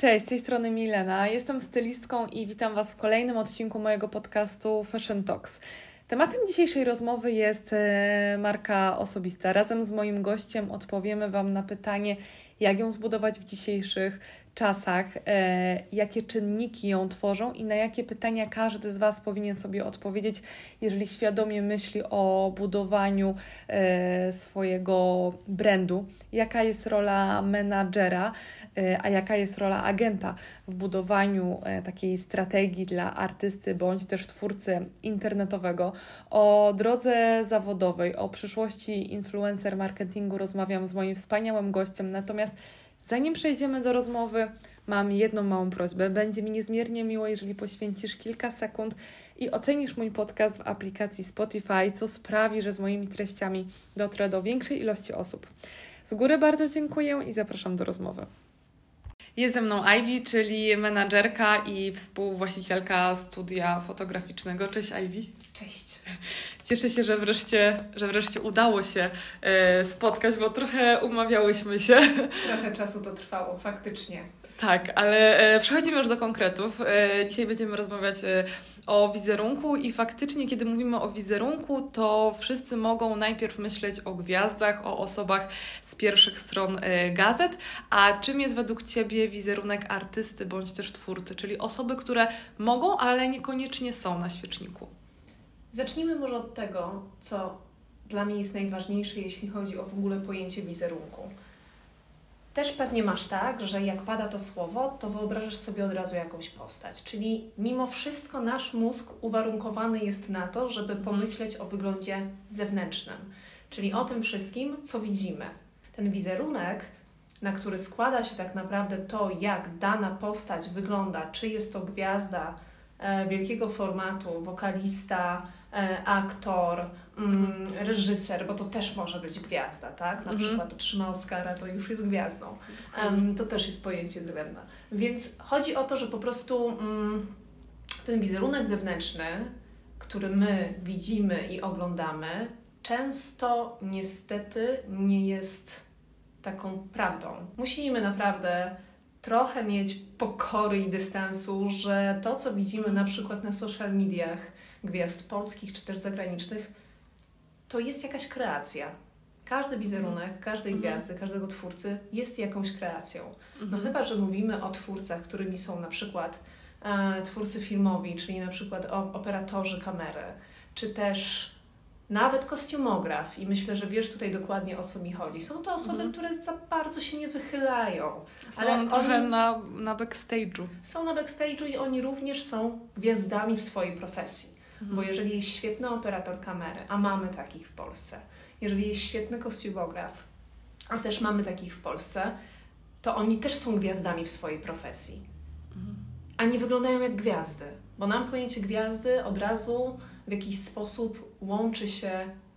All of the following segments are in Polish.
Cześć, z tej strony Milena. Jestem stylistką i witam Was w kolejnym odcinku mojego podcastu Fashion Talks. Tematem dzisiejszej rozmowy jest e, marka osobista. Razem z moim gościem odpowiemy Wam na pytanie, jak ją zbudować w dzisiejszych czasach, e, jakie czynniki ją tworzą i na jakie pytania każdy z Was powinien sobie odpowiedzieć, jeżeli świadomie myśli o budowaniu e, swojego brandu. Jaka jest rola menadżera, a jaka jest rola agenta w budowaniu e, takiej strategii dla artysty bądź też twórcy internetowego. O drodze zawodowej, o przyszłości influencer marketingu rozmawiam z moim wspaniałym gościem, natomiast Zanim przejdziemy do rozmowy, mam jedną małą prośbę. Będzie mi niezmiernie miło, jeżeli poświęcisz kilka sekund i ocenisz mój podcast w aplikacji Spotify, co sprawi, że z moimi treściami dotrę do większej ilości osób. Z góry bardzo dziękuję i zapraszam do rozmowy. Jest ze mną Ivy, czyli menadżerka i współwłaścicielka studia fotograficznego. Cześć Ivy. Cześć. Cieszę się, że wreszcie, że wreszcie udało się e, spotkać, bo trochę umawiałyśmy się. Trochę czasu to trwało, faktycznie. Tak, ale e, przechodzimy już do konkretów. E, dzisiaj będziemy rozmawiać e, o wizerunku i faktycznie, kiedy mówimy o wizerunku, to wszyscy mogą najpierw myśleć o gwiazdach, o osobach z pierwszych stron gazet. A czym jest według Ciebie wizerunek artysty bądź też twórcy, czyli osoby, które mogą, ale niekoniecznie są na świeczniku? Zacznijmy może od tego, co dla mnie jest najważniejsze, jeśli chodzi o w ogóle pojęcie wizerunku. Też pewnie masz tak, że jak pada to słowo, to wyobrażasz sobie od razu jakąś postać. Czyli mimo wszystko nasz mózg uwarunkowany jest na to, żeby Mhm. pomyśleć o wyglądzie zewnętrznym, czyli o tym wszystkim, co widzimy. Ten wizerunek, na który składa się tak naprawdę to, jak dana postać wygląda, czy jest to gwiazda e, wielkiego formatu, wokalista, e, aktor, mm, reżyser, bo to też może być gwiazda, tak? Na Mhm. przykład otrzyma Oscara, to już jest gwiazdą. Em, to też jest pojęcie drewna. Więc chodzi o to, że po prostu mm, ten wizerunek zewnętrzny, który my widzimy i oglądamy, często niestety nie jest taką prawdą. Musimy naprawdę trochę mieć pokory i dystansu, że to, co widzimy na przykład na social mediach gwiazd polskich czy też zagranicznych, to jest jakaś kreacja. Każdy wizerunek, każdej Mhm. gwiazdy, każdego twórcy jest jakąś kreacją. No Mhm. chyba, że mówimy o twórcach, którymi są na przykład e, twórcy filmowi, czyli na przykład o, operatorzy kamery, czy też nawet kostiumograf i myślę, że wiesz tutaj dokładnie o co mi chodzi. Są to osoby, Mhm. które za bardzo się nie wychylają. Są ale one trochę oni- na, na backstage'u. Są na backstage'u i oni również są gwiazdami w swojej profesji. Mhm. Bo jeżeli jest świetny operator kamery, a mamy takich w Polsce, jeżeli jest świetny kostiumograf, a też mamy takich w Polsce, to oni też są gwiazdami w swojej profesji. Mhm. A nie wyglądają jak gwiazdy, bo nam pojęcie gwiazdy od razu w jakiś sposób łączy się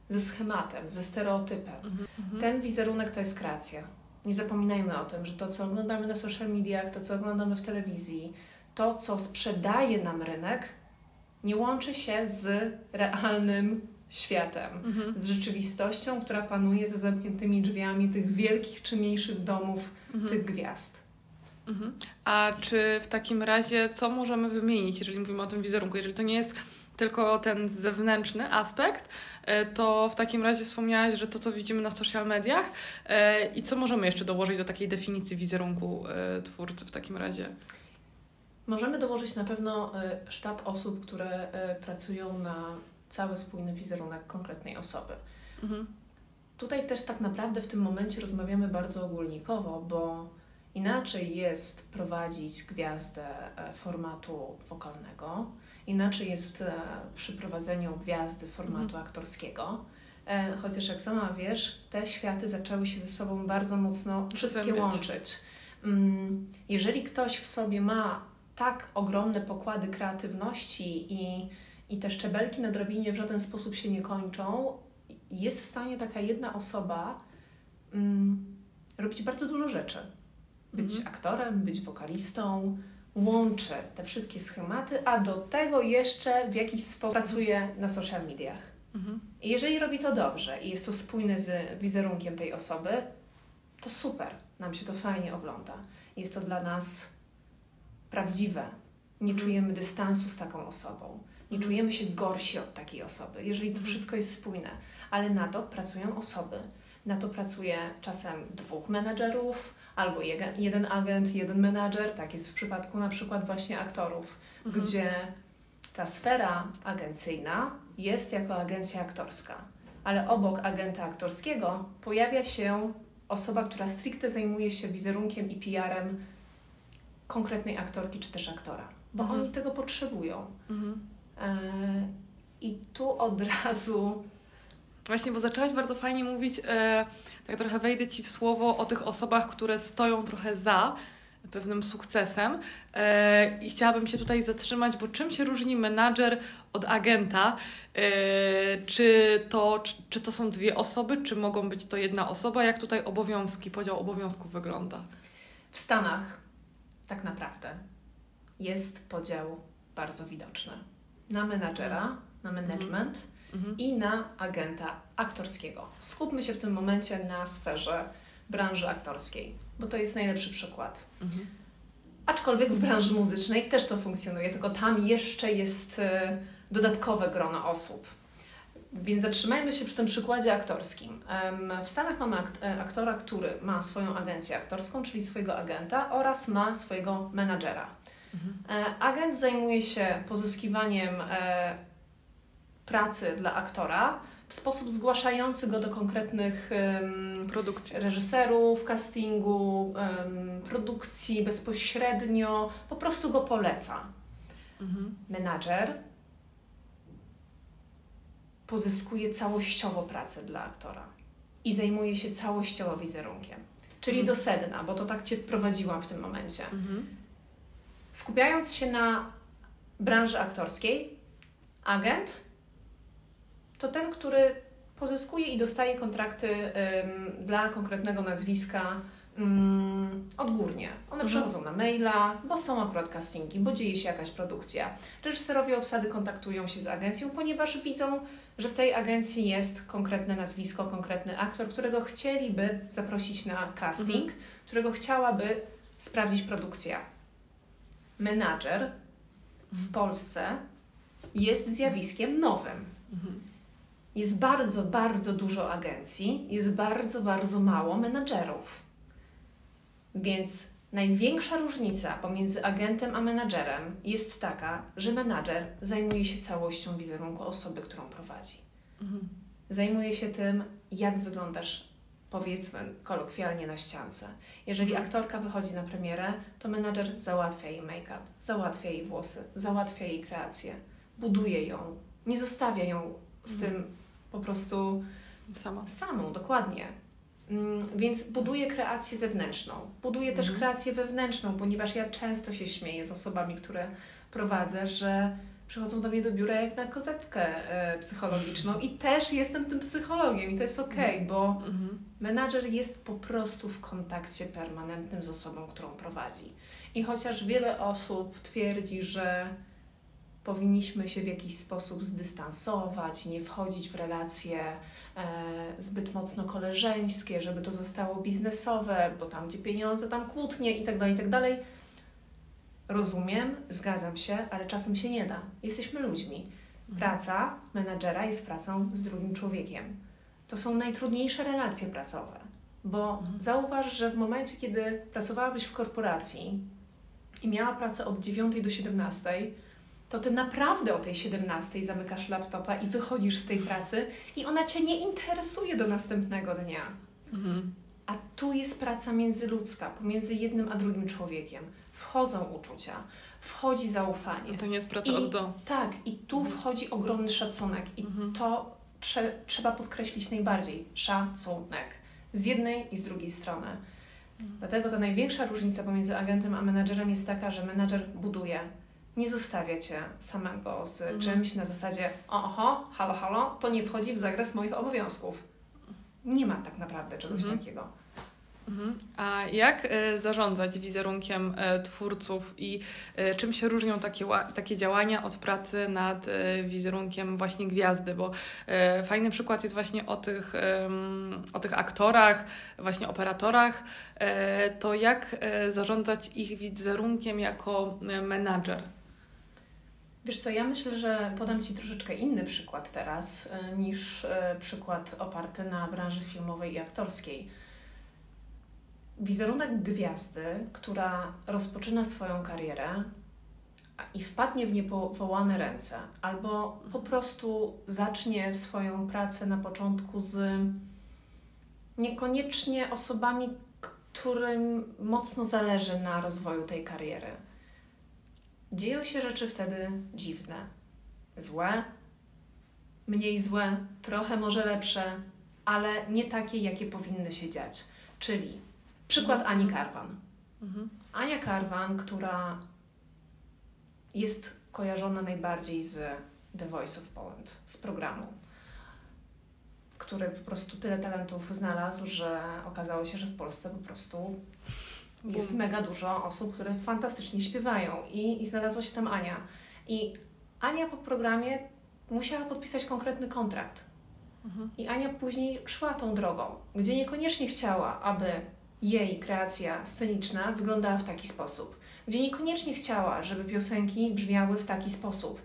ze schematem, ze stereotypem. Mhm. Mhm. Ten wizerunek to jest kreacja. Nie zapominajmy o tym, że to, co oglądamy na social mediach, to, co oglądamy w telewizji, to, co sprzedaje nam rynek, nie łączy się z realnym światem, Mhm. z rzeczywistością, która panuje za zamkniętymi drzwiami tych wielkich czy mniejszych domów, Mhm. tych gwiazd. Mhm. A czy w takim razie co możemy wymienić, jeżeli mówimy o tym wizerunku? Jeżeli to nie jest tylko ten zewnętrzny aspekt, e, to w takim razie wspomniałaś, że to, co widzimy na social mediach e, i co możemy jeszcze dołożyć do takiej definicji wizerunku e, twórcy w takim razie? Możemy dołożyć na pewno y, sztab osób, które y, pracują na cały spójny wizerunek konkretnej osoby. Mhm. Tutaj też tak naprawdę w tym momencie rozmawiamy bardzo ogólnikowo, bo inaczej jest prowadzić gwiazdę e, formatu wokalnego, inaczej jest e, przy prowadzeniu gwiazdy formatu aktorskiego. E, Chociaż jak sama wiesz, te światy zaczęły się ze sobą bardzo mocno wszystkie łączyć. Mm, Jeżeli ktoś w sobie ma tak ogromne pokłady kreatywności i, i te szczebelki na drabinie w żaden sposób się nie kończą, jest w stanie taka jedna osoba mm, robić bardzo dużo rzeczy. Być Mhm. aktorem, być wokalistą, łączy te wszystkie schematy, a do tego jeszcze w jakiś sposób pracuje na social mediach. Mhm. I jeżeli robi to dobrze i jest to spójne z wizerunkiem tej osoby, to super, nam się to fajnie ogląda. Jest to dla nas prawdziwe. Nie czujemy dystansu z taką osobą. Nie czujemy się gorsi od takiej osoby, jeżeli to wszystko jest spójne. Ale na to pracują osoby. Na to pracuje czasem dwóch menedżerów, albo jeden, jeden agent, jeden menadżer. Tak jest w przypadku na przykład właśnie aktorów, Mhm. gdzie ta sfera agencyjna jest jako agencja aktorska, ale obok agenta aktorskiego pojawia się osoba, która stricte zajmuje się wizerunkiem i PR-em konkretnej aktorki czy też aktora, bo Mhm. oni tego potrzebują. Mhm. E, I tu od razu Właśnie, bo zaczęłaś bardzo fajnie mówić, e, tak trochę wejdę Ci w słowo o tych osobach, które stoją trochę za pewnym sukcesem e, i chciałabym się tutaj zatrzymać, bo czym się różni menadżer od agenta? E, czy, to, czy, czy to są dwie osoby, czy mogą być to jedna osoba? Jak tutaj obowiązki, podział obowiązków wygląda? w Stanach tak naprawdę jest podział bardzo widoczny na menadżera, na management Mhm. i na agenta aktorskiego. Skupmy się w tym momencie na sferze branży aktorskiej, bo to jest najlepszy przykład. Mhm. Aczkolwiek w branży muzycznej też to funkcjonuje, tylko tam jeszcze jest e, dodatkowe grono osób. Więc zatrzymajmy się przy tym przykładzie aktorskim. W Stanach mamy e, aktora, który ma swoją agencję aktorską, czyli swojego agenta oraz ma swojego menadżera. Mhm. E, Agent zajmuje się pozyskiwaniem e, pracy dla aktora w sposób zgłaszający go do konkretnych em, Produkcja. reżyserów, castingu, produkcji bezpośrednio, po prostu go poleca. Mhm. Menadżer pozyskuje całościowo pracę dla aktora i zajmuje się całościowo wizerunkiem. Czyli Mhm. do sedna, bo to tak Cię wprowadziłam w tym momencie. Mhm. Skupiając się na branży aktorskiej, agent to ten, który pozyskuje i dostaje kontrakty ym, dla konkretnego nazwiska ym, odgórnie. One Mhm. przychodzą na maila, bo są akurat castingi, bo dzieje się jakaś produkcja. Reżyserowie obsady kontaktują się z agencją, ponieważ widzą, że w tej agencji jest konkretne nazwisko, konkretny aktor, którego chcieliby zaprosić na casting, którego chciałaby sprawdzić produkcja menadżer w Polsce jest zjawiskiem nowym. Mhm. Jest bardzo, bardzo dużo agencji, jest bardzo, bardzo mało menadżerów. Więc największa różnica pomiędzy agentem a menadżerem jest taka, że menadżer zajmuje się całością wizerunku osoby, którą prowadzi. Mhm. Zajmuje się tym, jak wyglądasz, powiedzmy kolokwialnie, na ściance. Jeżeli Mhm. aktorka wychodzi na premierę, to menadżer załatwia jej make-up, załatwia jej włosy, załatwia jej kreację, buduje ją, nie zostawia ją z Mhm. tym po prostu Sama. samą, dokładnie. Mm, Więc buduję kreację zewnętrzną. Buduję też Mhm. kreację wewnętrzną, ponieważ ja często się śmieję z osobami, które prowadzę, że przychodzą do mnie do biura jak na kozetkę e, psychologiczną i też jestem tym psychologiem i to jest okej, bo Mhm. menadżer jest po prostu w kontakcie permanentnym z osobą, którą prowadzi. I chociaż wiele osób twierdzi, że powinniśmy się w jakiś sposób zdystansować, nie wchodzić w relacje e, zbyt mocno koleżeńskie, żeby to zostało biznesowe, bo tam gdzie pieniądze, tam kłótnie i tak dalej, i tak dalej. Rozumiem, zgadzam się, ale czasem się nie da. Jesteśmy ludźmi. Praca menadżera jest pracą z drugim człowiekiem. To są najtrudniejsze relacje pracowe, bo Mhm. zauważ, że w momencie, kiedy pracowałabyś w korporacji i miała pracę od 9 do 17, to ty naprawdę o tej 17 zamykasz laptopa i wychodzisz z tej pracy i ona cię nie interesuje do następnego dnia. Mhm. A tu jest praca międzyludzka, pomiędzy jednym a drugim człowiekiem. Wchodzą uczucia, wchodzi zaufanie. To nie jest praca I- od do. Tak, i tu wchodzi ogromny szacunek i Mhm. to trze- trzeba podkreślić najbardziej. Szacunek. Z jednej i z drugiej strony. Dlatego ta największa różnica pomiędzy agentem a menadżerem jest taka, że menadżer buduje. Nie zostawia cię samego z Mhm. czymś na zasadzie oho, halo, halo, to nie wchodzi w zakres moich obowiązków. Nie ma tak naprawdę czegoś Mhm. takiego. Mhm. A jak e, zarządzać wizerunkiem e, twórców i e, czym się różnią takie, takie działania od pracy nad wizerunkiem właśnie gwiazdy? Bo fajny przykład jest właśnie o tych, o tych aktorach, właśnie operatorach. To jak zarządzać ich wizerunkiem jako menadżer? Wiesz co, ja myślę, że podam Ci troszeczkę inny przykład teraz niż przykład oparty na branży filmowej i aktorskiej wizerunek gwiazdy, która rozpoczyna swoją karierę i wpadnie w niepowołane ręce, albo po prostu zacznie swoją pracę na początku z niekoniecznie osobami, którym mocno zależy na rozwoju tej kariery. Dzieją się rzeczy wtedy dziwne, złe, mniej złe, trochę może lepsze, ale nie takie, jakie powinny się dziać. Czyli Przykład Ani Karwan. Mhm. Ania Karwan, która jest kojarzona najbardziej z The Voice of Poland, z programu, który po prostu tyle talentów znalazł, że okazało się, że w Polsce po prostu jest mega dużo osób, które fantastycznie śpiewają i, i znalazła się tam Ania. I Ania po programie musiała podpisać konkretny kontrakt. Mhm. I Ania później szła tą drogą, gdzie niekoniecznie chciała, aby jej kreacja sceniczna wyglądała w taki sposób, gdzie niekoniecznie chciała, żeby piosenki brzmiały w taki sposób.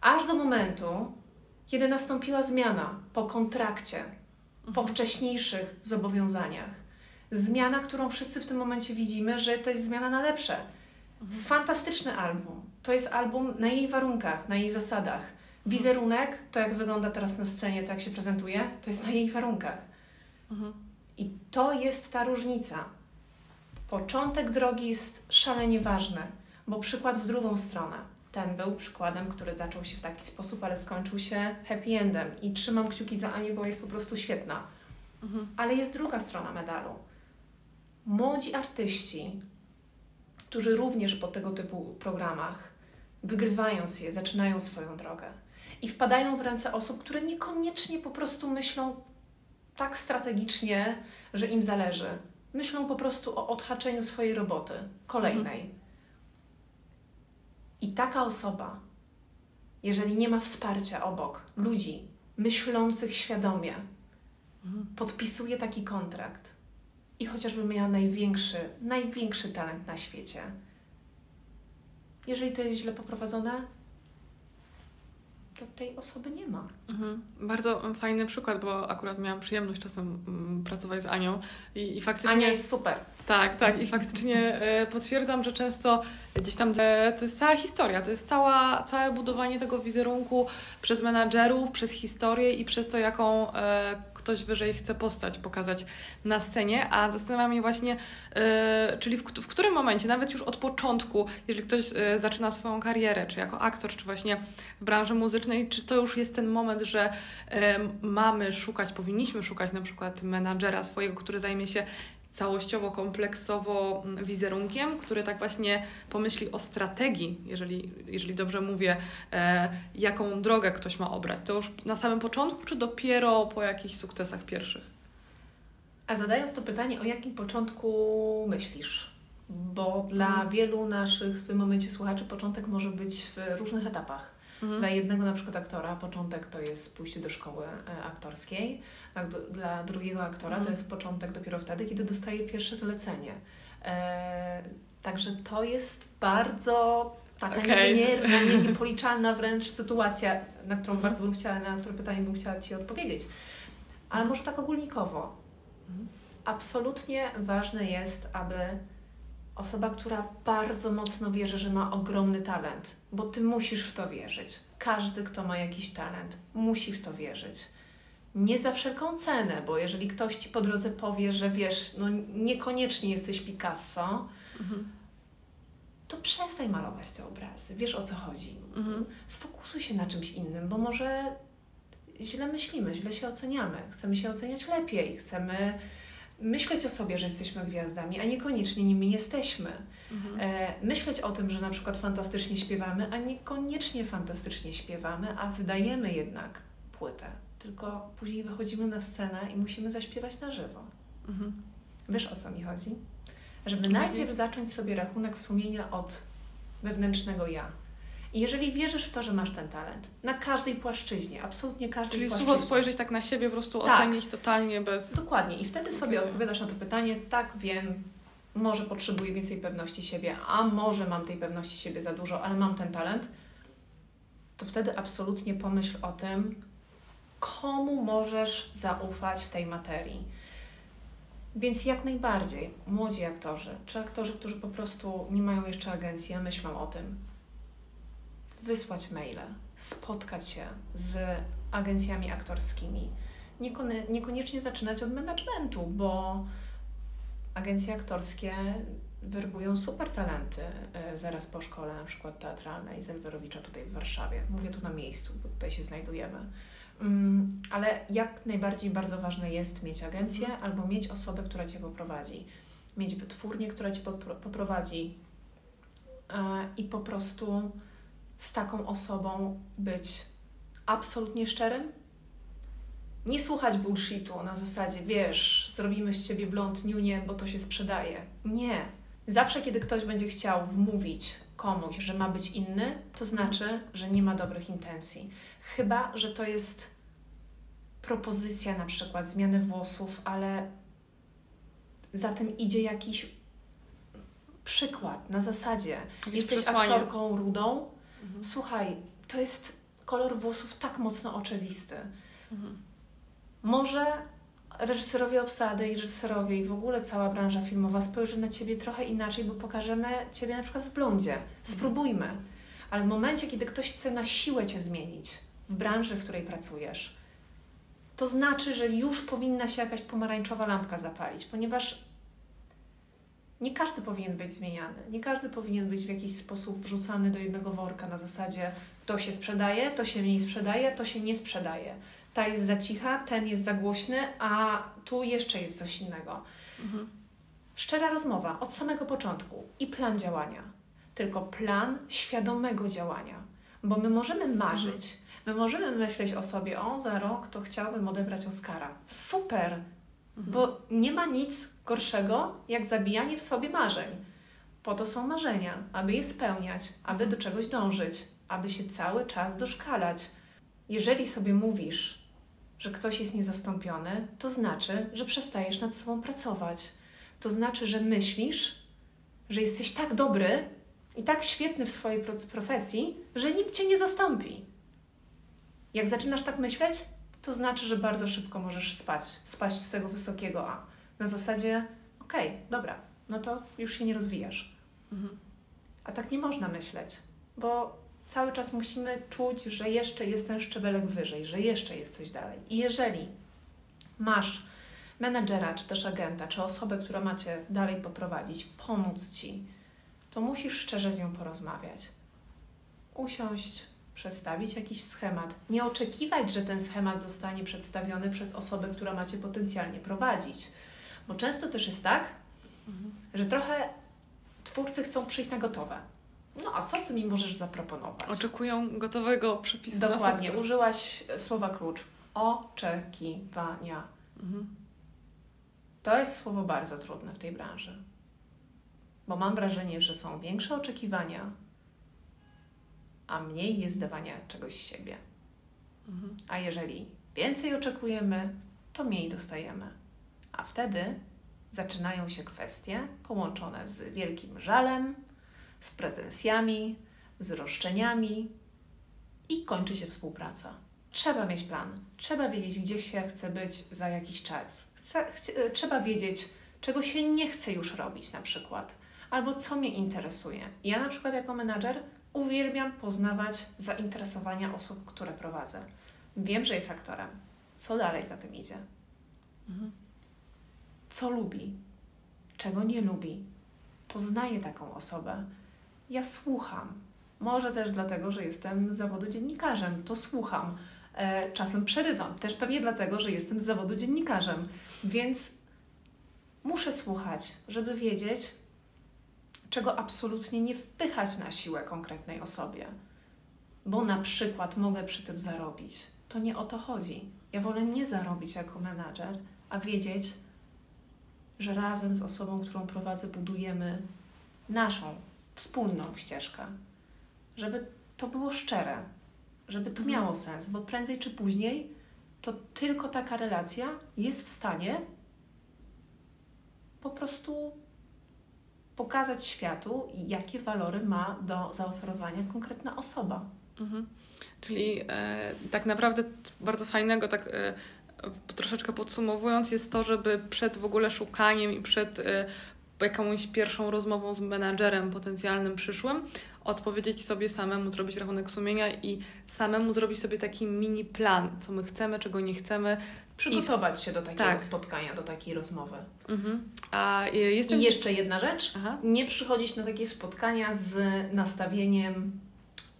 Aż do momentu, kiedy nastąpiła zmiana po kontrakcie, po mhm. wcześniejszych zobowiązaniach. Zmiana, którą wszyscy w tym momencie widzimy, że to jest zmiana na lepsze. Mhm. Fantastyczny album. To jest album na jej warunkach, na jej zasadach. Wizerunek, to jak wygląda teraz na scenie, to jak się prezentuje, to jest na jej warunkach. Mhm. I to jest ta różnica. Początek drogi jest szalenie ważny, bo przykład w drugą stronę. Ten był przykładem, który zaczął się w taki sposób, ale skończył się happy endem. I trzymam kciuki za Anię, bo jest po prostu świetna. Mhm. Ale jest druga strona medalu. Młodzi artyści, którzy również po tego typu programach, wygrywając je, zaczynają swoją drogę i wpadają w ręce osób, które niekoniecznie po prostu myślą tak strategicznie, że im zależy. Myślą po prostu o odhaczeniu swojej roboty, kolejnej. I taka osoba, jeżeli nie ma wsparcia obok ludzi myślących świadomie, podpisuje taki kontrakt i chociażby miała największy, największy talent na świecie. Jeżeli to jest źle poprowadzone, to tej osoby nie ma. Mhm. Bardzo fajny przykład, bo akurat miałam przyjemność czasem mm, pracować z Anią i, i faktycznie... Ania jest super. Tak, tak i faktycznie e, potwierdzam, że często gdzieś tam e, to jest cała historia, to jest cała, całe budowanie tego wizerunku przez menadżerów, przez historię i przez to, jaką e, ktoś wyżej chce postać pokazać na scenie, a zastanawia mnie właśnie, yy, czyli w, w, którym momencie, nawet już od początku, jeżeli ktoś yy, zaczyna swoją karierę, czy jako aktor, czy właśnie w branży muzycznej, czy to już jest ten moment, że yy, mamy szukać, powinniśmy szukać na przykład menadżera swojego, który zajmie się całościowo, kompleksowo mm, wizerunkiem, który tak właśnie pomyśli o strategii, jeżeli, jeżeli dobrze mówię, e, jaką drogę ktoś ma obrać. To już na samym początku, czy dopiero po jakichś sukcesach pierwszych? A zadając to pytanie, o jakim początku myślisz? Bo dla hmm. wielu naszych w tym momencie słuchaczy początek może być w różnych etapach. Mhm. Dla jednego na przykład aktora początek to jest pójście do szkoły e, aktorskiej, a dla drugiego aktora mhm. to jest początek dopiero wtedy, kiedy dostaje pierwsze zlecenie. E, także to jest bardzo taka okay. niewymierna, niepoliczalna wręcz sytuacja, na którą mhm. bardzo bym chciała, na które pytanie bym chciała Ci odpowiedzieć. Ale może tak ogólnikowo. Mhm. Absolutnie ważne jest, aby osoba, która bardzo mocno wierzy, że ma ogromny talent, bo ty musisz w to wierzyć. Każdy, kto ma jakiś talent, musi w to wierzyć. Nie za wszelką cenę, bo jeżeli ktoś ci po drodze powie, że wiesz, no niekoniecznie jesteś Picasso, mhm. to przestań malować te obrazy. Wiesz o co chodzi. Mhm. Sfokusuj się na czymś innym, bo może źle myślimy, źle się oceniamy. Chcemy się oceniać lepiej, chcemy myśleć o sobie, że jesteśmy gwiazdami, a niekoniecznie nimi jesteśmy. Mhm. E, myśleć o tym, że na przykład fantastycznie śpiewamy, a niekoniecznie fantastycznie śpiewamy, a wydajemy jednak płytę. Tylko później wychodzimy na scenę i musimy zaśpiewać na żywo. Mhm. Wiesz o co mi chodzi? Żeby najpierw zacząć sobie rachunek sumienia od wewnętrznego ja. I jeżeli wierzysz w to, że masz ten talent, na każdej płaszczyźnie, absolutnie każdej Czyli płaszczyźnie. sucho spojrzeć tak na siebie, po prostu Tak. ocenić totalnie bez... Dokładnie. I wtedy sobie odpowiadasz na to pytanie, tak, wiem, może potrzebuję więcej pewności siebie, a może mam tej pewności siebie za dużo, ale mam ten talent, to wtedy absolutnie pomyśl o tym, komu możesz zaufać w tej materii. Więc jak najbardziej młodzi aktorzy, czy aktorzy, którzy po prostu nie mają jeszcze agencji, a myślą o tym, wysłać maile, spotkać się z agencjami aktorskimi, niekone- niekoniecznie zaczynać od managementu, bo agencje aktorskie werbują super talenty e, zaraz po szkole, na przykład teatralnej z Elwerowicza tutaj w Warszawie. Mówię tu na miejscu, bo tutaj się znajdujemy. Mm, ale jak najbardziej bardzo ważne jest mieć agencję albo mieć osobę, która Cię poprowadzi. Mieć wytwórnię, która Cię popro- poprowadzi e, i po prostu z taką osobą być absolutnie szczerym, nie słuchać bullshitu na zasadzie, wiesz, zrobimy z ciebie blond niunie, bo to się sprzedaje. Nie. Zawsze, kiedy ktoś będzie chciał wmówić komuś, że ma być inny, to znaczy, że nie ma dobrych intencji. Chyba, że to jest propozycja na przykład zmiany włosów, ale za tym idzie jakiś przykład na zasadzie. Jesteś przesłanie. aktorką rudą, Mhm. Słuchaj, to jest kolor włosów tak mocno oczywisty. Mhm. Może reżyserowie obsady i reżyserowie i w ogóle cała branża filmowa spojrzy na Ciebie trochę inaczej, bo pokażemy Ciebie na przykład w blondzie. Spróbujmy. Ale w momencie, kiedy ktoś chce na siłę Cię zmienić w branży, w której pracujesz, to znaczy, że już powinna się jakaś pomarańczowa lampka zapalić, ponieważ nie każdy powinien być zmieniany. Nie każdy powinien być w jakiś sposób wrzucany do jednego worka na zasadzie to się sprzedaje, to się mniej sprzedaje, to się nie sprzedaje. Ta jest za cicha, ten jest za głośny, a tu jeszcze jest coś innego. Mhm. Szczera rozmowa od samego początku i plan działania. Tylko plan świadomego działania. Bo my możemy marzyć, my możemy myśleć o sobie, o za rok to chciałbym odebrać Oscara. Super! Mhm. Bo nie ma nic gorszego, jak zabijanie w sobie marzeń. Po to są marzenia, aby je spełniać, aby do czegoś dążyć, aby się cały czas doszkalać. Jeżeli sobie mówisz, że ktoś jest niezastąpiony, to znaczy, że przestajesz nad sobą pracować. To znaczy, że myślisz, że jesteś tak dobry i tak świetny w swojej pro- profesji, że nikt cię nie zastąpi. Jak zaczynasz tak myśleć, to znaczy, że bardzo szybko możesz spać, spaść z tego wysokiego A. Na zasadzie, okej, dobra, no to już się nie rozwijasz. Mhm. A tak nie można myśleć, bo cały czas musimy czuć, że jeszcze jest ten szczebelek wyżej, że jeszcze jest coś dalej. I jeżeli masz menedżera, czy też agenta, czy osobę, która macie dalej poprowadzić, pomóc ci, to musisz szczerze z nią porozmawiać. Usiąść, przedstawić jakiś schemat. Nie oczekiwać, że ten schemat zostanie przedstawiony przez osobę, która macie potencjalnie prowadzić. Bo często też jest tak, Mhm. że trochę twórcy chcą przyjść na gotowe. No a co ty mi możesz zaproponować? Oczekują gotowego przepisu Dokładnie, użyłaś e, słowa klucz. Oczekiwania. Mhm. To jest słowo bardzo trudne w tej branży. Bo mam wrażenie, że są większe oczekiwania, a mniej jest dawania czegoś z siebie. Mhm. A jeżeli więcej oczekujemy, to mniej dostajemy. A wtedy zaczynają się kwestie połączone z wielkim żalem, z pretensjami, z roszczeniami i kończy się współpraca. Trzeba mieć plan, trzeba wiedzieć, gdzie się chce być za jakiś czas. Chce, chcie, trzeba wiedzieć, czego się nie chce już robić, na przykład, albo co mnie interesuje. Ja, na przykład, jako menadżer, uwielbiam poznawać zainteresowania osób, które prowadzę. Wiem, że jest aktorem. Co dalej za tym idzie? Mhm. Co lubi? Czego nie lubi? Poznaję taką osobę. Ja słucham. Może też dlatego, że jestem z zawodu dziennikarzem, to słucham. E, czasem przerywam. Też pewnie dlatego, że jestem z zawodu dziennikarzem. Więc muszę słuchać, żeby wiedzieć, czego absolutnie nie wpychać na siłę konkretnej osobie. Bo na przykład mogę przy tym zarobić. To nie o to chodzi. Ja wolę nie zarobić jako menadżer, a wiedzieć, że razem z osobą, którą prowadzę, budujemy naszą wspólną ścieżkę. Żeby to było szczere, żeby to Mhm. miało sens, bo prędzej czy później to tylko taka relacja jest w stanie po prostu pokazać światu, jakie walory ma do zaoferowania konkretna osoba. Mhm. Czyli e, tak naprawdę bardzo fajnego, tak e, troszeczkę podsumowując, jest to, żeby przed w ogóle szukaniem i przed e, jakąś pierwszą rozmową z menadżerem potencjalnym przyszłym, odpowiedzieć sobie samemu, zrobić rachunek sumienia i samemu zrobić sobie taki mini plan, co my chcemy, czego nie chcemy. Przygotować się do takiego tak. spotkania, do takiej rozmowy. Mhm. A e, jestem... I jeszcze jedna rzecz. Aha. Nie przychodzić na takie spotkania z nastawieniem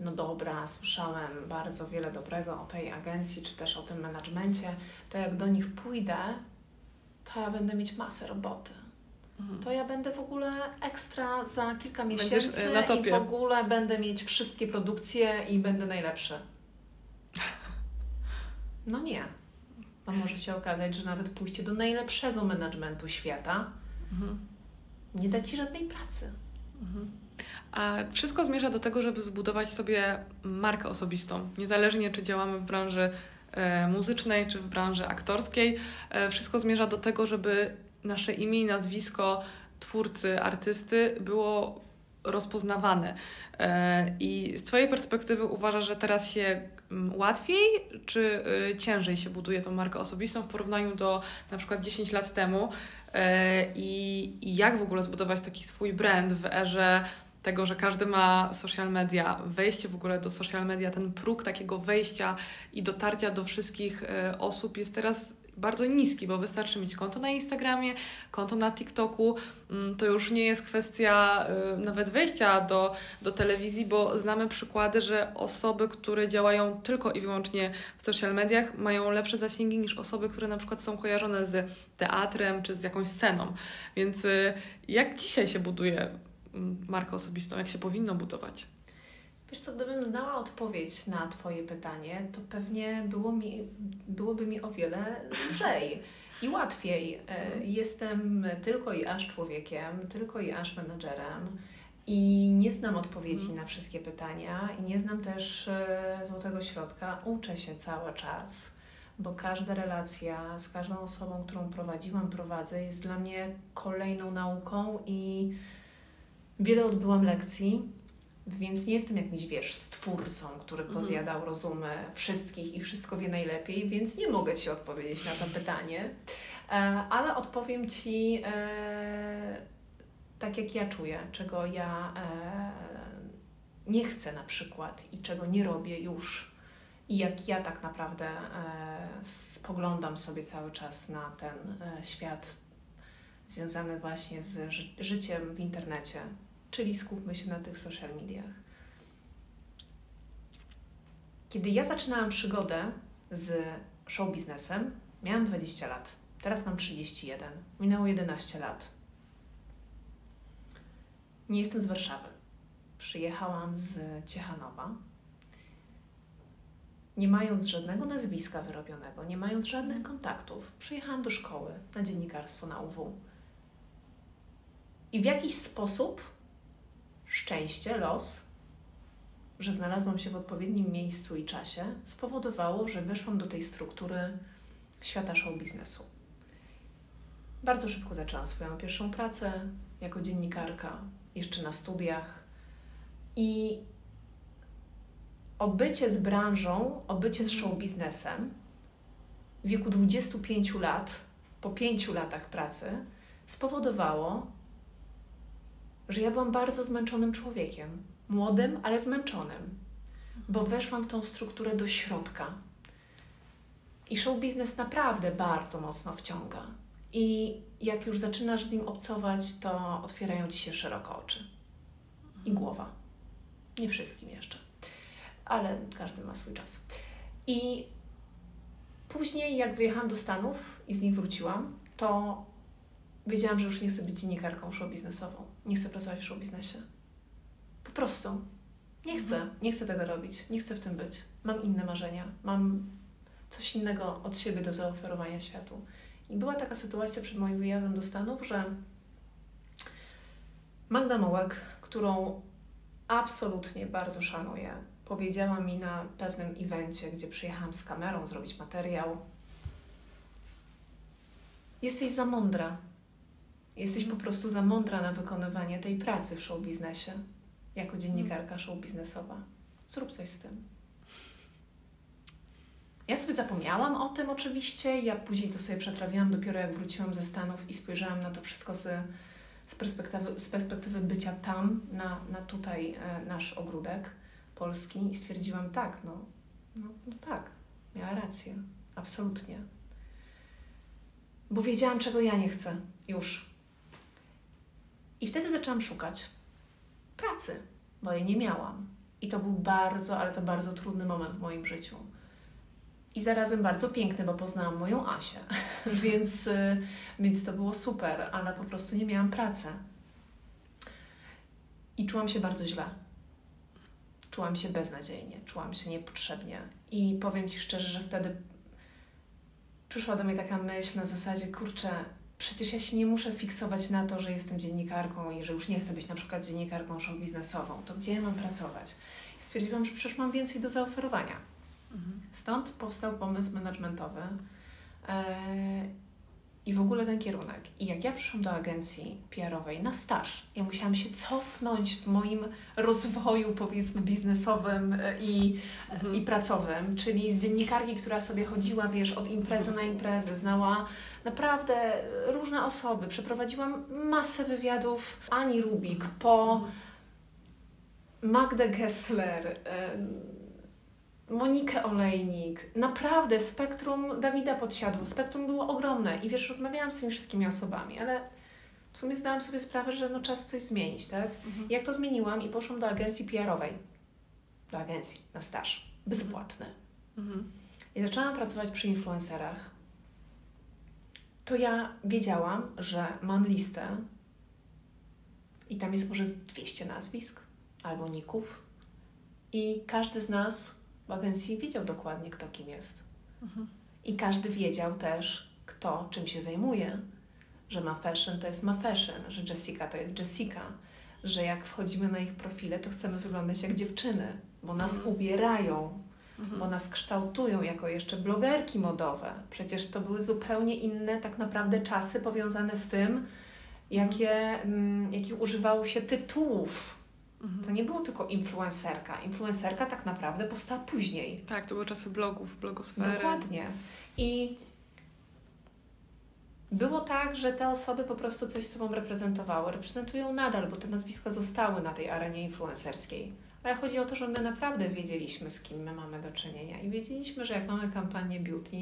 no dobra, słyszałem bardzo wiele dobrego o tej agencji, czy też o tym menadżmencie, to jak do nich pójdę, to ja będę mieć masę roboty. Mhm. To ja będę w ogóle ekstra za kilka Będziesz, miesięcy e, na i topie. w ogóle będę mieć wszystkie produkcje i będę najlepszy. No nie. A może się okazać, że nawet pójście do najlepszego managementu świata Mhm. nie da Ci żadnej pracy. Mhm. A wszystko zmierza do tego, żeby zbudować sobie markę osobistą. Niezależnie czy działamy w branży e, muzycznej, czy w branży aktorskiej, e, wszystko zmierza do tego, żeby nasze imię i nazwisko twórcy, artysty było rozpoznawane. E, I z Twojej perspektywy uważasz, że teraz się mm, łatwiej czy y, ciężej się buduje tą markę osobistą w porównaniu do na przykład 10 lat temu? E, I, I jak w ogóle zbudować taki swój brand w erze tego, że każdy ma social media, wejście w ogóle do social media, ten próg takiego wejścia i dotarcia do wszystkich e, osób jest teraz bardzo niski, bo wystarczy mieć konto na Instagramie, konto na TikToku. Mm, To już nie jest kwestia e, nawet wejścia do, do telewizji, bo znamy przykłady, że osoby, które działają tylko i wyłącznie w social mediach, mają lepsze zasięgi niż osoby, które na przykład są kojarzone z teatrem czy z jakąś sceną. Więc e, jak dzisiaj się buduje mm, markę osobistą, jak się powinno budować? Wiesz co, gdybym znała odpowiedź na Twoje pytanie, to pewnie było mi, byłoby mi o wiele lżej i łatwiej. E, Jestem tylko i aż człowiekiem, tylko i aż menedżerem i nie znam odpowiedzi Mhm. na wszystkie pytania i nie znam też e, złotego środka. Uczę się cały czas, bo każda relacja z każdą osobą, którą prowadziłam, prowadzę, jest dla mnie kolejną nauką i wiele odbyłam lekcji. Więc nie jestem jakimś, wiesz, stwórcą, który Mhm. pozjadał rozumy wszystkich i wszystko wie najlepiej, więc nie mogę Ci odpowiedzieć na to pytanie. E, ale odpowiem Ci e, tak, jak ja czuję, czego ja e, nie chcę na przykład i czego nie robię już. I jak ja tak naprawdę spoglądam sobie cały czas na ten świat związany właśnie z ży- życiem w internecie, czyli skupmy się na tych social mediach. Kiedy ja zaczynałam przygodę z show biznesem, miałam 20 lat. Teraz mam 31. Minęło 11 lat. Nie jestem z Warszawy. Przyjechałam z Ciechanowa. Nie mając żadnego nazwiska wyrobionego, nie mając żadnych kontaktów, przyjechałam do szkoły na dziennikarstwo na UW. I w jakiś sposób szczęście, los, że znalazłam się w odpowiednim miejscu i czasie, spowodowało, że weszłam do tej struktury świata show biznesu. Bardzo szybko zaczęłam swoją pierwszą pracę jako dziennikarka, jeszcze na studiach. I obycie z branżą, obycie z show biznesem w wieku 25 lat, po 5 latach pracy, spowodowało, że ja byłam bardzo zmęczonym człowiekiem. Młodym, ale zmęczonym, bo weszłam w tą strukturę do środka. I show biznes naprawdę bardzo mocno wciąga. I jak już zaczynasz z nim obcować, to otwierają ci się szeroko oczy i głowa. Nie wszystkim jeszcze, ale każdy ma swój czas. I później, jak wyjechałam do Stanów i z nich wróciłam, to wiedziałam, że już nie chcę być dziennikarką show biznesową. Nie chcę pracować w show biznesie. Po prostu. Nie chcę. Nie chcę tego robić. Nie chcę w tym być. Mam inne marzenia. Mam coś innego od siebie do zaoferowania światu. I była taka sytuacja przed moim wyjazdem do Stanów, że Magda Mołek, którą absolutnie bardzo szanuję, powiedziała mi na pewnym evencie, gdzie przyjechałam z kamerą zrobić materiał: Jesteś za mądra. Jesteś po prostu za mądra na wykonywanie tej pracy w show biznesie, jako dziennikarka show biznesowa. Zrób coś z tym. Ja sobie zapomniałam o tym oczywiście. Ja później to sobie przetrawiłam dopiero jak wróciłam ze Stanów i spojrzałam na to wszystko z, z, perspektywy, z perspektywy bycia tam, na, na tutaj e, nasz ogródek polski i stwierdziłam tak, no, no, no tak, miała rację, absolutnie. Bo wiedziałam, czego ja nie chcę już. I wtedy zaczęłam szukać pracy, bo jej nie miałam. I to był bardzo, ale to bardzo trudny moment w moim życiu i zarazem bardzo piękny, bo poznałam moją Asię, więc, y, więc to było super, ale po prostu nie miałam pracy. I czułam się bardzo źle. Czułam się beznadziejnie, czułam się niepotrzebnie. I powiem Ci szczerze, że wtedy przyszła do mnie taka myśl na zasadzie, kurczę, przecież ja się nie muszę fiksować na to, że jestem dziennikarką i że już nie chcę być na przykład dziennikarką show biznesową. To gdzie ja mam pracować? I stwierdziłam, że przecież mam więcej do zaoferowania Stąd powstał pomysł managementowy e, i w ogóle ten kierunek. I jak ja przyszłam do agencji PR-owej na staż, ja musiałam się cofnąć w moim rozwoju, powiedzmy, biznesowym e, i, mhm. i pracowym, czyli z dziennikarki, która sobie chodziła, wiesz, od imprezy na imprezę, znała naprawdę różne osoby. Przeprowadziłam masę wywiadów Ani Rubik po mhm. Magdę Gessler. Monikę Olejnik, naprawdę spektrum Dawida Podsiadło, spektrum było ogromne i wiesz, rozmawiałam z tymi wszystkimi osobami, ale w sumie zdałam sobie sprawę, że no czas coś zmienić, tak? Mhm. Jak to zmieniłam i poszłam do agencji PR-owej, do agencji na staż, bezpłatny. Mhm. I zaczęłam pracować przy influencerach. To ja wiedziałam, że mam listę i tam jest może 200 nazwisk albo ników i każdy z nas w agencji wiedział dokładnie, kto kim jest. Mhm. I każdy wiedział też, kto czym się zajmuje. Że ma fashion to jest ma fashion, że Jessica to jest Jessica, że jak wchodzimy na ich profile, to chcemy wyglądać jak dziewczyny, bo nas mhm. ubierają, mhm. bo nas kształtują jako jeszcze blogerki modowe. Przecież to były zupełnie inne tak naprawdę czasy powiązane z tym, jakie, mm, jakich używało się tytułów Mhm. To nie było tylko influencerka. Influencerka tak naprawdę powstała później. Tak, to były czasy blogów, blogosfery. Dokładnie. I było tak, że te osoby po prostu coś z sobą reprezentowały. Reprezentują nadal, bo te nazwiska zostały na tej arenie influencerskiej. Ale chodzi o to, że my naprawdę wiedzieliśmy, z kim my mamy do czynienia. I wiedzieliśmy, że jak mamy kampanię beauty,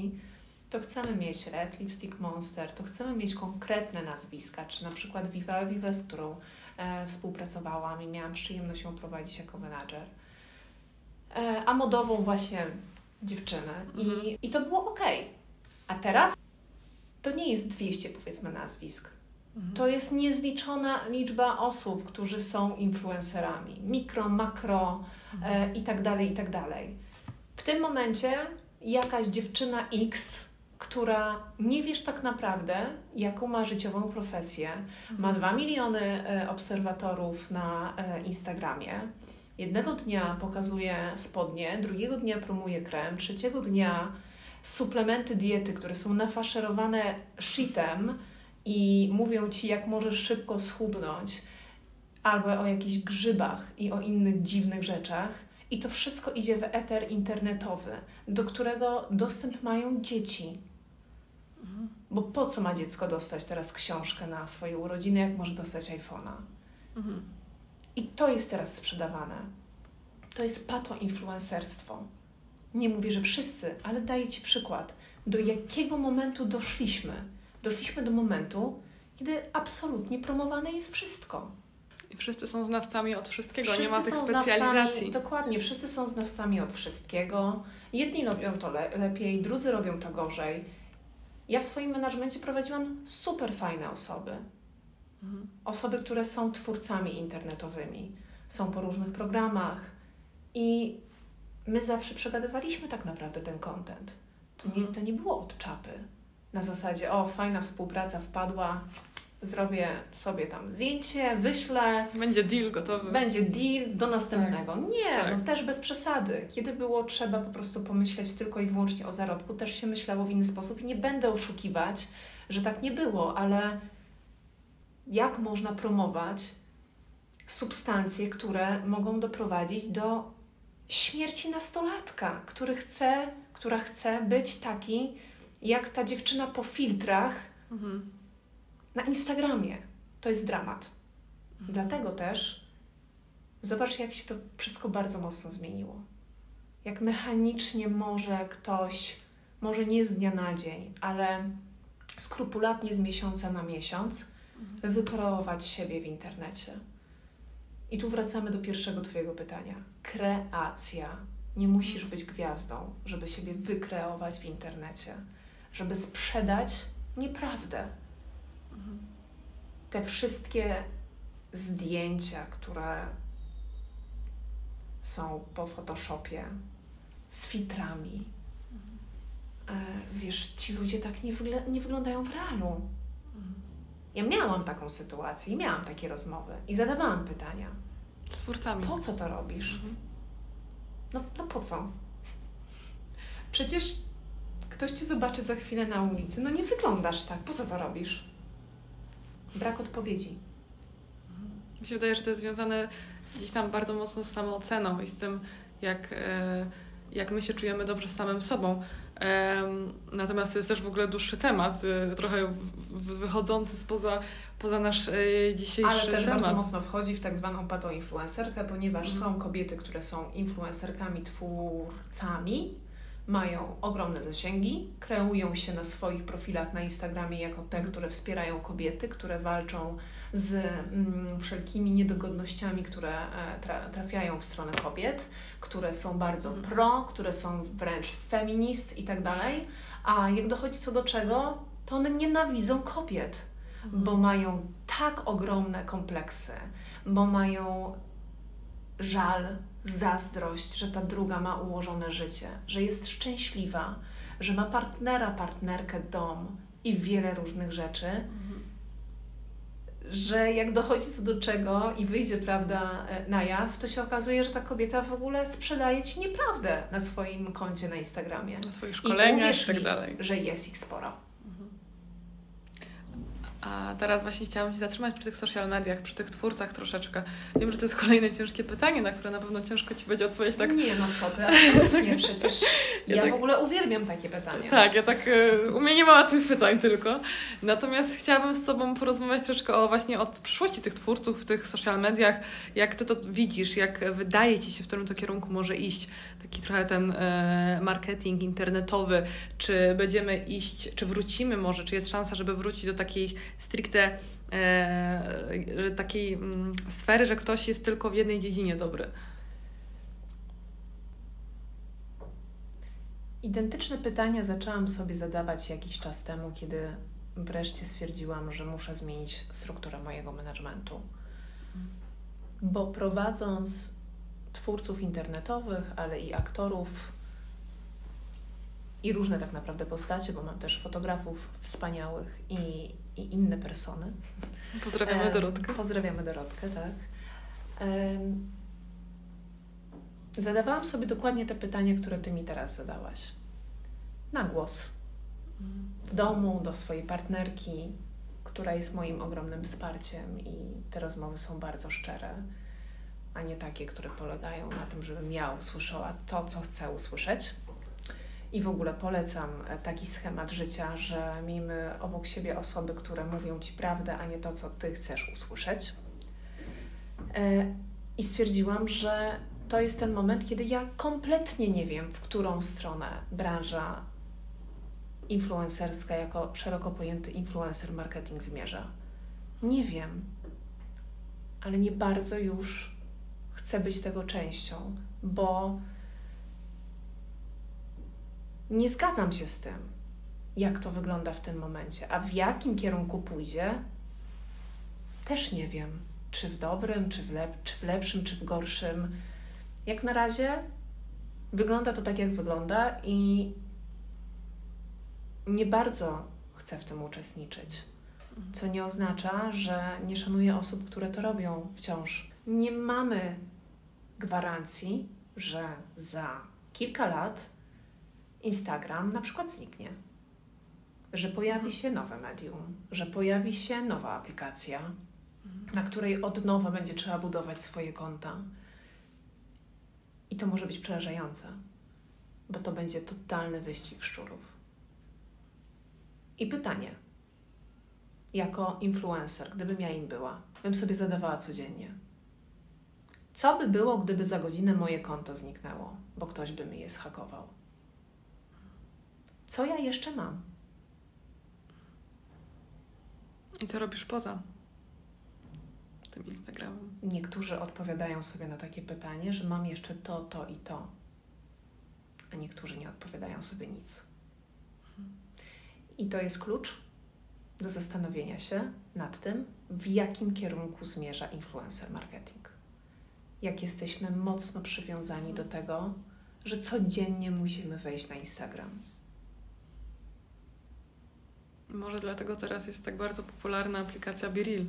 to chcemy mieć Red Lipstick Monster, to chcemy mieć konkretne nazwiska, czy na przykład Viva Viva, z którą współpracowałam i miałam przyjemność ją prowadzić jako menadżer. E, a modową właśnie dziewczynę. Mhm. I, I to było ok. A teraz to nie jest 200 powiedzmy nazwisk. Mhm. To jest niezliczona liczba osób, którzy są influencerami. Mikro, makro mhm. e, i tak dalej, i tak dalej. W tym momencie jakaś dziewczyna X która nie wiesz tak naprawdę, jaką ma życiową profesję. Ma mhm. dwa miliony e, obserwatorów na e, Instagramie. Jednego dnia pokazuje spodnie, drugiego dnia promuje krem, trzeciego dnia suplementy diety, które są nafaszerowane shitem i mówią ci, jak możesz szybko schudnąć, albo o jakichś grzybach i o innych dziwnych rzeczach. I to wszystko idzie w eter internetowy, do którego dostęp mają dzieci. Mhm. Bo po co ma dziecko dostać teraz książkę na swoje urodziny, jak może dostać iPhone'a? Mhm. I to jest teraz sprzedawane. To jest pato-influencerstwo. Nie mówię, że wszyscy, ale daję Ci przykład. Do jakiego momentu doszliśmy? Doszliśmy do momentu, kiedy absolutnie promowane jest wszystko. I wszyscy są znawcami od wszystkiego, wszyscy nie ma tych specjalizacji. Dokładnie, wszyscy są znawcami od wszystkiego. Jedni robią to le lepiej, drudzy robią to gorzej. Ja w swoim menadżmencie prowadziłam super fajne osoby. Mhm. Osoby, które są twórcami internetowymi, są po różnych programach i my zawsze przegadywaliśmy tak naprawdę ten content. To, nie, mhm. to nie było od czapy. na zasadzie, o, fajna współpraca wpadła, zrobię sobie tam zdjęcie, wyślę. Będzie deal gotowy. Będzie deal do następnego. Tak. Nie, tak. no też bez przesady. Kiedy było trzeba po prostu pomyśleć tylko i wyłącznie o zarobku, też się myślało w inny sposób i nie będę oszukiwać, że tak nie było, ale jak można promować substancje, które mogą doprowadzić do śmierci nastolatka, który chce, która chce być taki, jak ta dziewczyna po filtrach mhm. Na Instagramie. To jest dramat. Mhm. Dlatego też zobacz, jak się to wszystko bardzo mocno zmieniło. Jak mechanicznie może ktoś, może nie z dnia na dzień, ale skrupulatnie z miesiąca na miesiąc, mhm. wykreować siebie w internecie. I tu wracamy do pierwszego Twojego pytania. Kreacja. Nie musisz być gwiazdą, żeby siebie wykreować w internecie, żeby sprzedać nieprawdę. Te wszystkie zdjęcia, które są po Photoshopie z filtrami. Mhm. E, wiesz, ci ludzie tak nie, wygl- nie wyglądają w realu. Ja miałam taką sytuację i miałam takie rozmowy i zadawałam pytania. Z twórcami. Po co to robisz? Mhm. No, no po co? Przecież ktoś cię zobaczy za chwilę na ulicy. No nie wyglądasz tak. Po co to robisz? Brak odpowiedzi. Mi się wydaje, że to jest związane gdzieś tam bardzo mocno z samooceną i z tym, jak, e, jak my się czujemy dobrze z samym sobą. Natomiast to jest też w ogóle dłuższy temat, y, trochę wychodzący spoza poza nasz y, dzisiejszy Ale też temat. bardzo mocno wchodzi w tak zwaną patoinfluencerkę, ponieważ mhm. są kobiety, które są influencerkami, twórcami, mają ogromne zasięgi, kreują się na swoich profilach na Instagramie jako te, które wspierają kobiety, które walczą z mm, wszelkimi niedogodnościami, które e, tra trafiają w stronę kobiet, które są bardzo mhm. pro, które są wręcz feminist i tak dalej. A jak dochodzi co do czego, to one nienawidzą kobiet, mhm. bo mają tak ogromne kompleksy, bo mają żal, zazdrość, że ta druga ma ułożone życie, że jest szczęśliwa, że ma partnera, partnerkę, dom i wiele różnych rzeczy. Mhm że jak dochodzi co do czego i wyjdzie prawda e, na jaw, to się okazuje, że ta kobieta w ogóle sprzedaje ci nieprawdę na swoim koncie na Instagramie. Na swoich szkoleniach i, i tak dalej. że jest ich sporo. A teraz właśnie chciałam się zatrzymać przy tych social mediach, przy tych twórcach troszeczkę. Wiem, że to jest kolejne ciężkie pytanie, na które na pewno ciężko Ci będzie odpowiedzieć tak. Nie, no co ty, absolutnie, przecież ja, ja tak, w ogóle uwielbiam takie pytania. Tak, ja tak y, u mnie nie ma łatwych pytań tylko. Natomiast chciałabym z Tobą porozmawiać troszeczkę o właśnie o przyszłości tych twórców w tych social mediach, jak Ty to widzisz, jak wydaje Ci się, w którym to kierunku może iść taki trochę ten e, marketing internetowy, czy będziemy iść, czy wrócimy może, czy jest szansa, żeby wrócić do takiej stricte e, takiej mm, sfery, że ktoś jest tylko w jednej dziedzinie dobry. Identyczne pytania zaczęłam sobie zadawać jakiś czas temu, kiedy wreszcie stwierdziłam, że muszę zmienić strukturę mojego managementu. Bo prowadząc twórców internetowych, ale i aktorów i różne tak naprawdę postacie, bo mam też fotografów wspaniałych i, i inne persony. Pozdrawiamy Dorotkę. Pozdrawiamy Dorotkę, tak. Zadawałam sobie dokładnie te pytania, które Ty mi teraz zadałaś. Na głos. W domu, do swojej partnerki, która jest moim ogromnym wsparciem i te rozmowy są bardzo szczere a nie takie, które polegają na tym, żebym ja usłyszała to, co chcę usłyszeć. I w ogóle polecam e, taki schemat życia, że miejmy obok siebie osoby, które mówią ci prawdę, a nie to, co ty chcesz usłyszeć. E, I stwierdziłam, że to jest ten moment, kiedy ja kompletnie nie wiem, w którą stronę branża influencerska, jako szeroko pojęty influencer marketing zmierza. Nie wiem, ale nie bardzo już chcę być tego częścią, bo nie zgadzam się z tym, jak to wygląda w tym momencie. A w jakim kierunku pójdzie, też nie wiem. Czy w dobrym, czy w, lep czy w lepszym, czy w gorszym. Jak na razie wygląda to tak, jak wygląda, i nie bardzo chcę w tym uczestniczyć. Co nie oznacza, że nie szanuję osób, które to robią wciąż. Nie mamy gwarancji, że za kilka lat Instagram na przykład zniknie, że pojawi się nowe medium, że pojawi się nowa aplikacja, na której od nowa będzie trzeba budować swoje konta. I to może być przerażające, bo to będzie totalny wyścig szczurów. I pytanie, jako influencer, gdybym ja im była, bym sobie zadawała codziennie. Co by było, gdyby za godzinę moje konto zniknęło, bo ktoś by mi je schakował? Co ja jeszcze mam? I co robisz poza tym Instagramem? Niektórzy odpowiadają sobie na takie pytanie, że mam jeszcze to, to i to, a niektórzy nie odpowiadają sobie nic. I to jest klucz do zastanowienia się nad tym, w jakim kierunku zmierza influencer marketing. Jak jesteśmy mocno przywiązani do tego, że codziennie musimy wejść na Instagram. Może dlatego teraz jest tak bardzo popularna aplikacja Biril.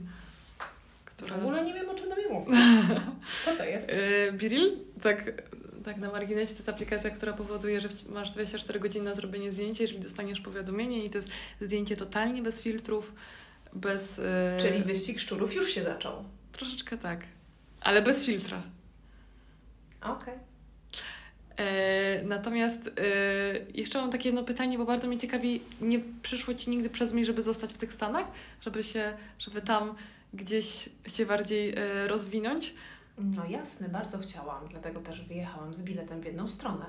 Która... W ogóle nie wiem, o czym do mnie mówisz. Co to jest? Yy, Biril, tak, tak na marginesie, to jest aplikacja, która powoduje, że masz 24 godziny na zrobienie zdjęcia, jeżeli dostaniesz powiadomienie i to jest zdjęcie totalnie bez filtrów, bez... Yy... Czyli wyścig szczurów już się zaczął. Troszeczkę tak, ale bez filtra. Okej. Okay. E, natomiast e, jeszcze mam takie jedno pytanie, bo bardzo mnie ciekawi, nie przyszło Ci nigdy przez mnie, żeby zostać w tych Stanach, żeby się, żeby tam gdzieś się bardziej e, rozwinąć? No jasne, bardzo chciałam, dlatego też wyjechałam z biletem w jedną stronę.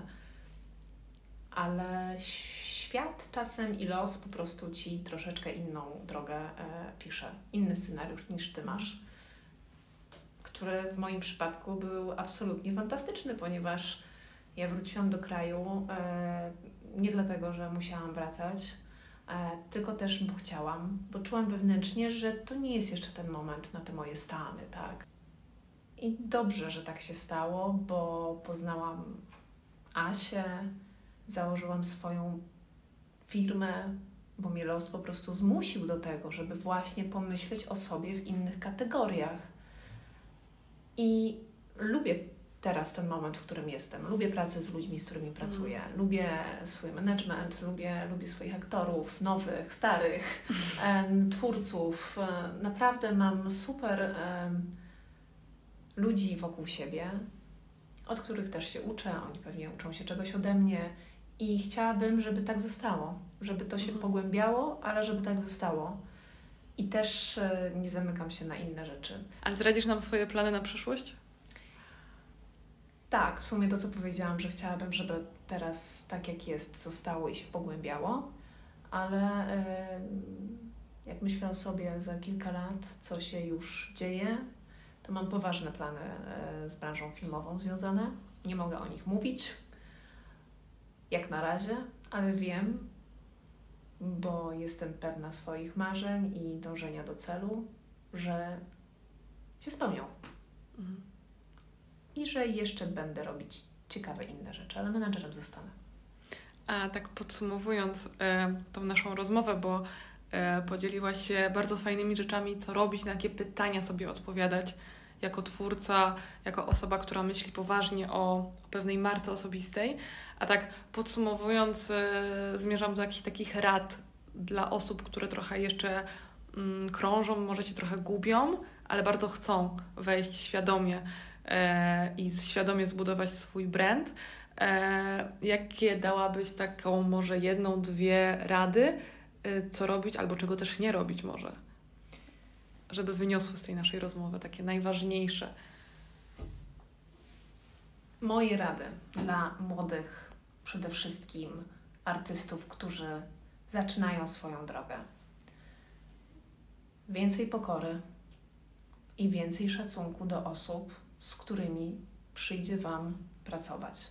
Ale świat czasem i los po prostu Ci troszeczkę inną drogę e, pisze, inny scenariusz niż Ty masz, który w moim przypadku był absolutnie fantastyczny, ponieważ ja wróciłam do kraju e, nie dlatego, że musiałam wracać, e, tylko też, bo chciałam, bo czułam wewnętrznie, że to nie jest jeszcze ten moment na te moje stany, tak. I dobrze, że tak się stało, bo poznałam Asię, założyłam swoją firmę, bo mnie los po prostu zmusił do tego, żeby właśnie pomyśleć o sobie w innych kategoriach. I lubię teraz ten moment, w którym jestem. Lubię pracę z ludźmi, z którymi pracuję. Mm. Lubię swój management, lubię, lubię swoich aktorów, nowych, starych, twórców. E, naprawdę mam super ludzi wokół siebie, od których też się uczę. Oni pewnie uczą się czegoś ode mnie. I chciałabym, żeby tak zostało, żeby to się mm. pogłębiało, ale żeby tak zostało. I też e, nie zamykam się na inne rzeczy. A zdradzisz nam swoje plany na przyszłość? Tak, w sumie to, co powiedziałam, że chciałabym, żeby teraz tak jak jest, zostało i się pogłębiało, ale jak myślę sobie za kilka lat, co się już dzieje, to mam poważne plany e, z branżą filmową związane. Nie mogę o nich mówić, jak na razie, ale wiem, bo jestem pewna swoich marzeń i dążenia do celu, że się spełnią. Mhm i że jeszcze będę robić ciekawe inne rzeczy, ale menadżerem zostanę. A tak podsumowując e, tą naszą rozmowę, bo e, podzieliłaś się bardzo fajnymi rzeczami, co robić, na jakie pytania sobie odpowiadać jako twórca, jako osoba, która myśli poważnie o, o pewnej marce osobistej. A tak podsumowując, e, zmierzam do jakichś takich rad dla osób, które trochę jeszcze mm, krążą, może się trochę gubią, ale bardzo chcą wejść świadomie i świadomie zbudować swój brand. E, jakie dałabyś taką może jedną, dwie rady, e, co robić albo czego też nie robić może? Żeby wyniosły z tej naszej rozmowy takie najważniejsze. Moje rady dla młodych, przede wszystkim artystów, którzy zaczynają swoją drogę. Więcej pokory i więcej szacunku do osób, z którymi przyjdzie Wam pracować.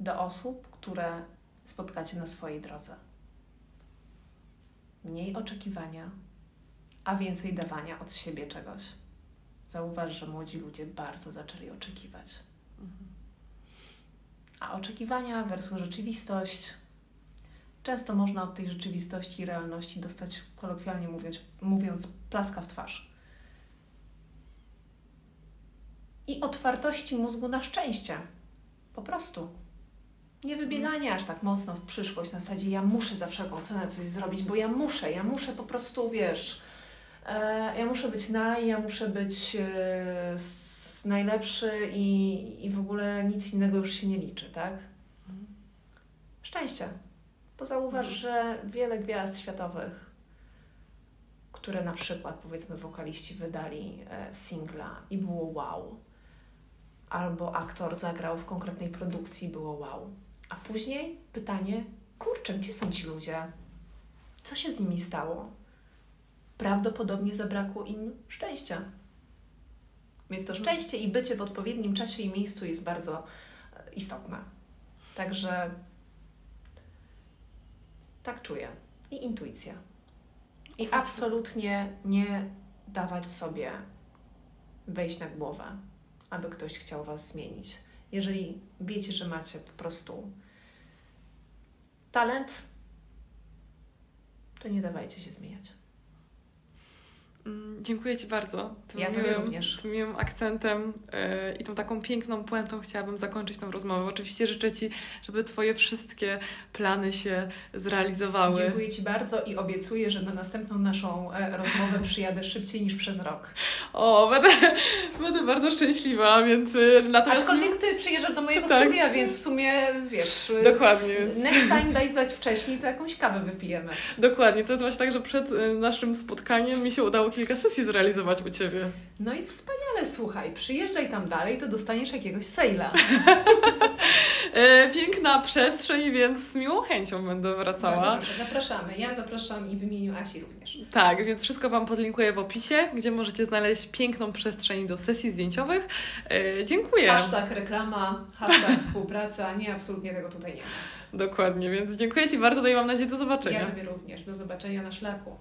Do osób, które spotkacie na swojej drodze. Mniej oczekiwania, a więcej dawania od siebie czegoś. Zauważ, że młodzi ludzie bardzo zaczęli oczekiwać. A oczekiwania versus rzeczywistość często można od tej rzeczywistości i realności dostać, kolokwialnie mówiąc, mówiąc plaska w twarz. I otwartości mózgu na szczęście. Po prostu. Nie wybieganie aż tak mocno w przyszłość na zasadzie ja muszę za wszelką cenę coś zrobić, bo ja muszę, ja muszę po prostu, wiesz, e, ja muszę być naj, ja muszę być e, s- najlepszy i, i w ogóle nic innego już się nie liczy, tak? Szczęście. Bo zauważ, że wiele gwiazd światowych, które na przykład powiedzmy wokaliści wydali e, singla i było wow, albo aktor zagrał w konkretnej produkcji było wow. A później pytanie, kurczę, gdzie są ci ludzie? Co się z nimi stało? Prawdopodobnie zabrakło im szczęścia. Więc to szczęście i bycie w odpowiednim czasie i miejscu jest bardzo e, istotne. Także tak czuję. I intuicja. I absolutnie nie dawać sobie wejść na głowę, aby ktoś chciał Was zmienić. Jeżeli wiecie, że macie po prostu talent, to nie dawajcie się zmieniać. Mm, Dziękuję Ci bardzo. Tym Ja miłym, również. Tym miłym akcentem yy, i tą taką piękną puentą chciałabym zakończyć tą rozmowę. Oczywiście życzę Ci, żeby Twoje wszystkie plany się zrealizowały. Dziękuję Ci bardzo i obiecuję, że na następną naszą e, rozmowę przyjadę szybciej niż przez rok. O, będę, będę bardzo szczęśliwa, więc yy, natomiast... Aczkolwiek Ty przyjeżdżasz do mojego Tak. studia, więc w sumie wiesz. Dokładnie. Next time daj znać wcześniej, to jakąś kawę wypijemy. Dokładnie, to jest właśnie tak, że przed naszym spotkaniem mi się udało kilka sesji zrealizować u Ciebie. No i wspaniale, słuchaj, przyjeżdżaj tam dalej, to dostaniesz jakiegoś sejla. E, piękna przestrzeń, więc z miłą chęcią będę wracała. Zapraszamy. Ja zapraszam i w imieniu Asi również. Tak, więc wszystko Wam podlinkuję w opisie, gdzie możecie znaleźć piękną przestrzeń do sesji zdjęciowych. E, dziękuję. Hashtag reklama, hashtag współpraca. Nie, absolutnie tego tutaj nie ma. Dokładnie, więc dziękuję Ci bardzo no i mam nadzieję do zobaczenia. Ja Tobie również. Do zobaczenia na szlaku.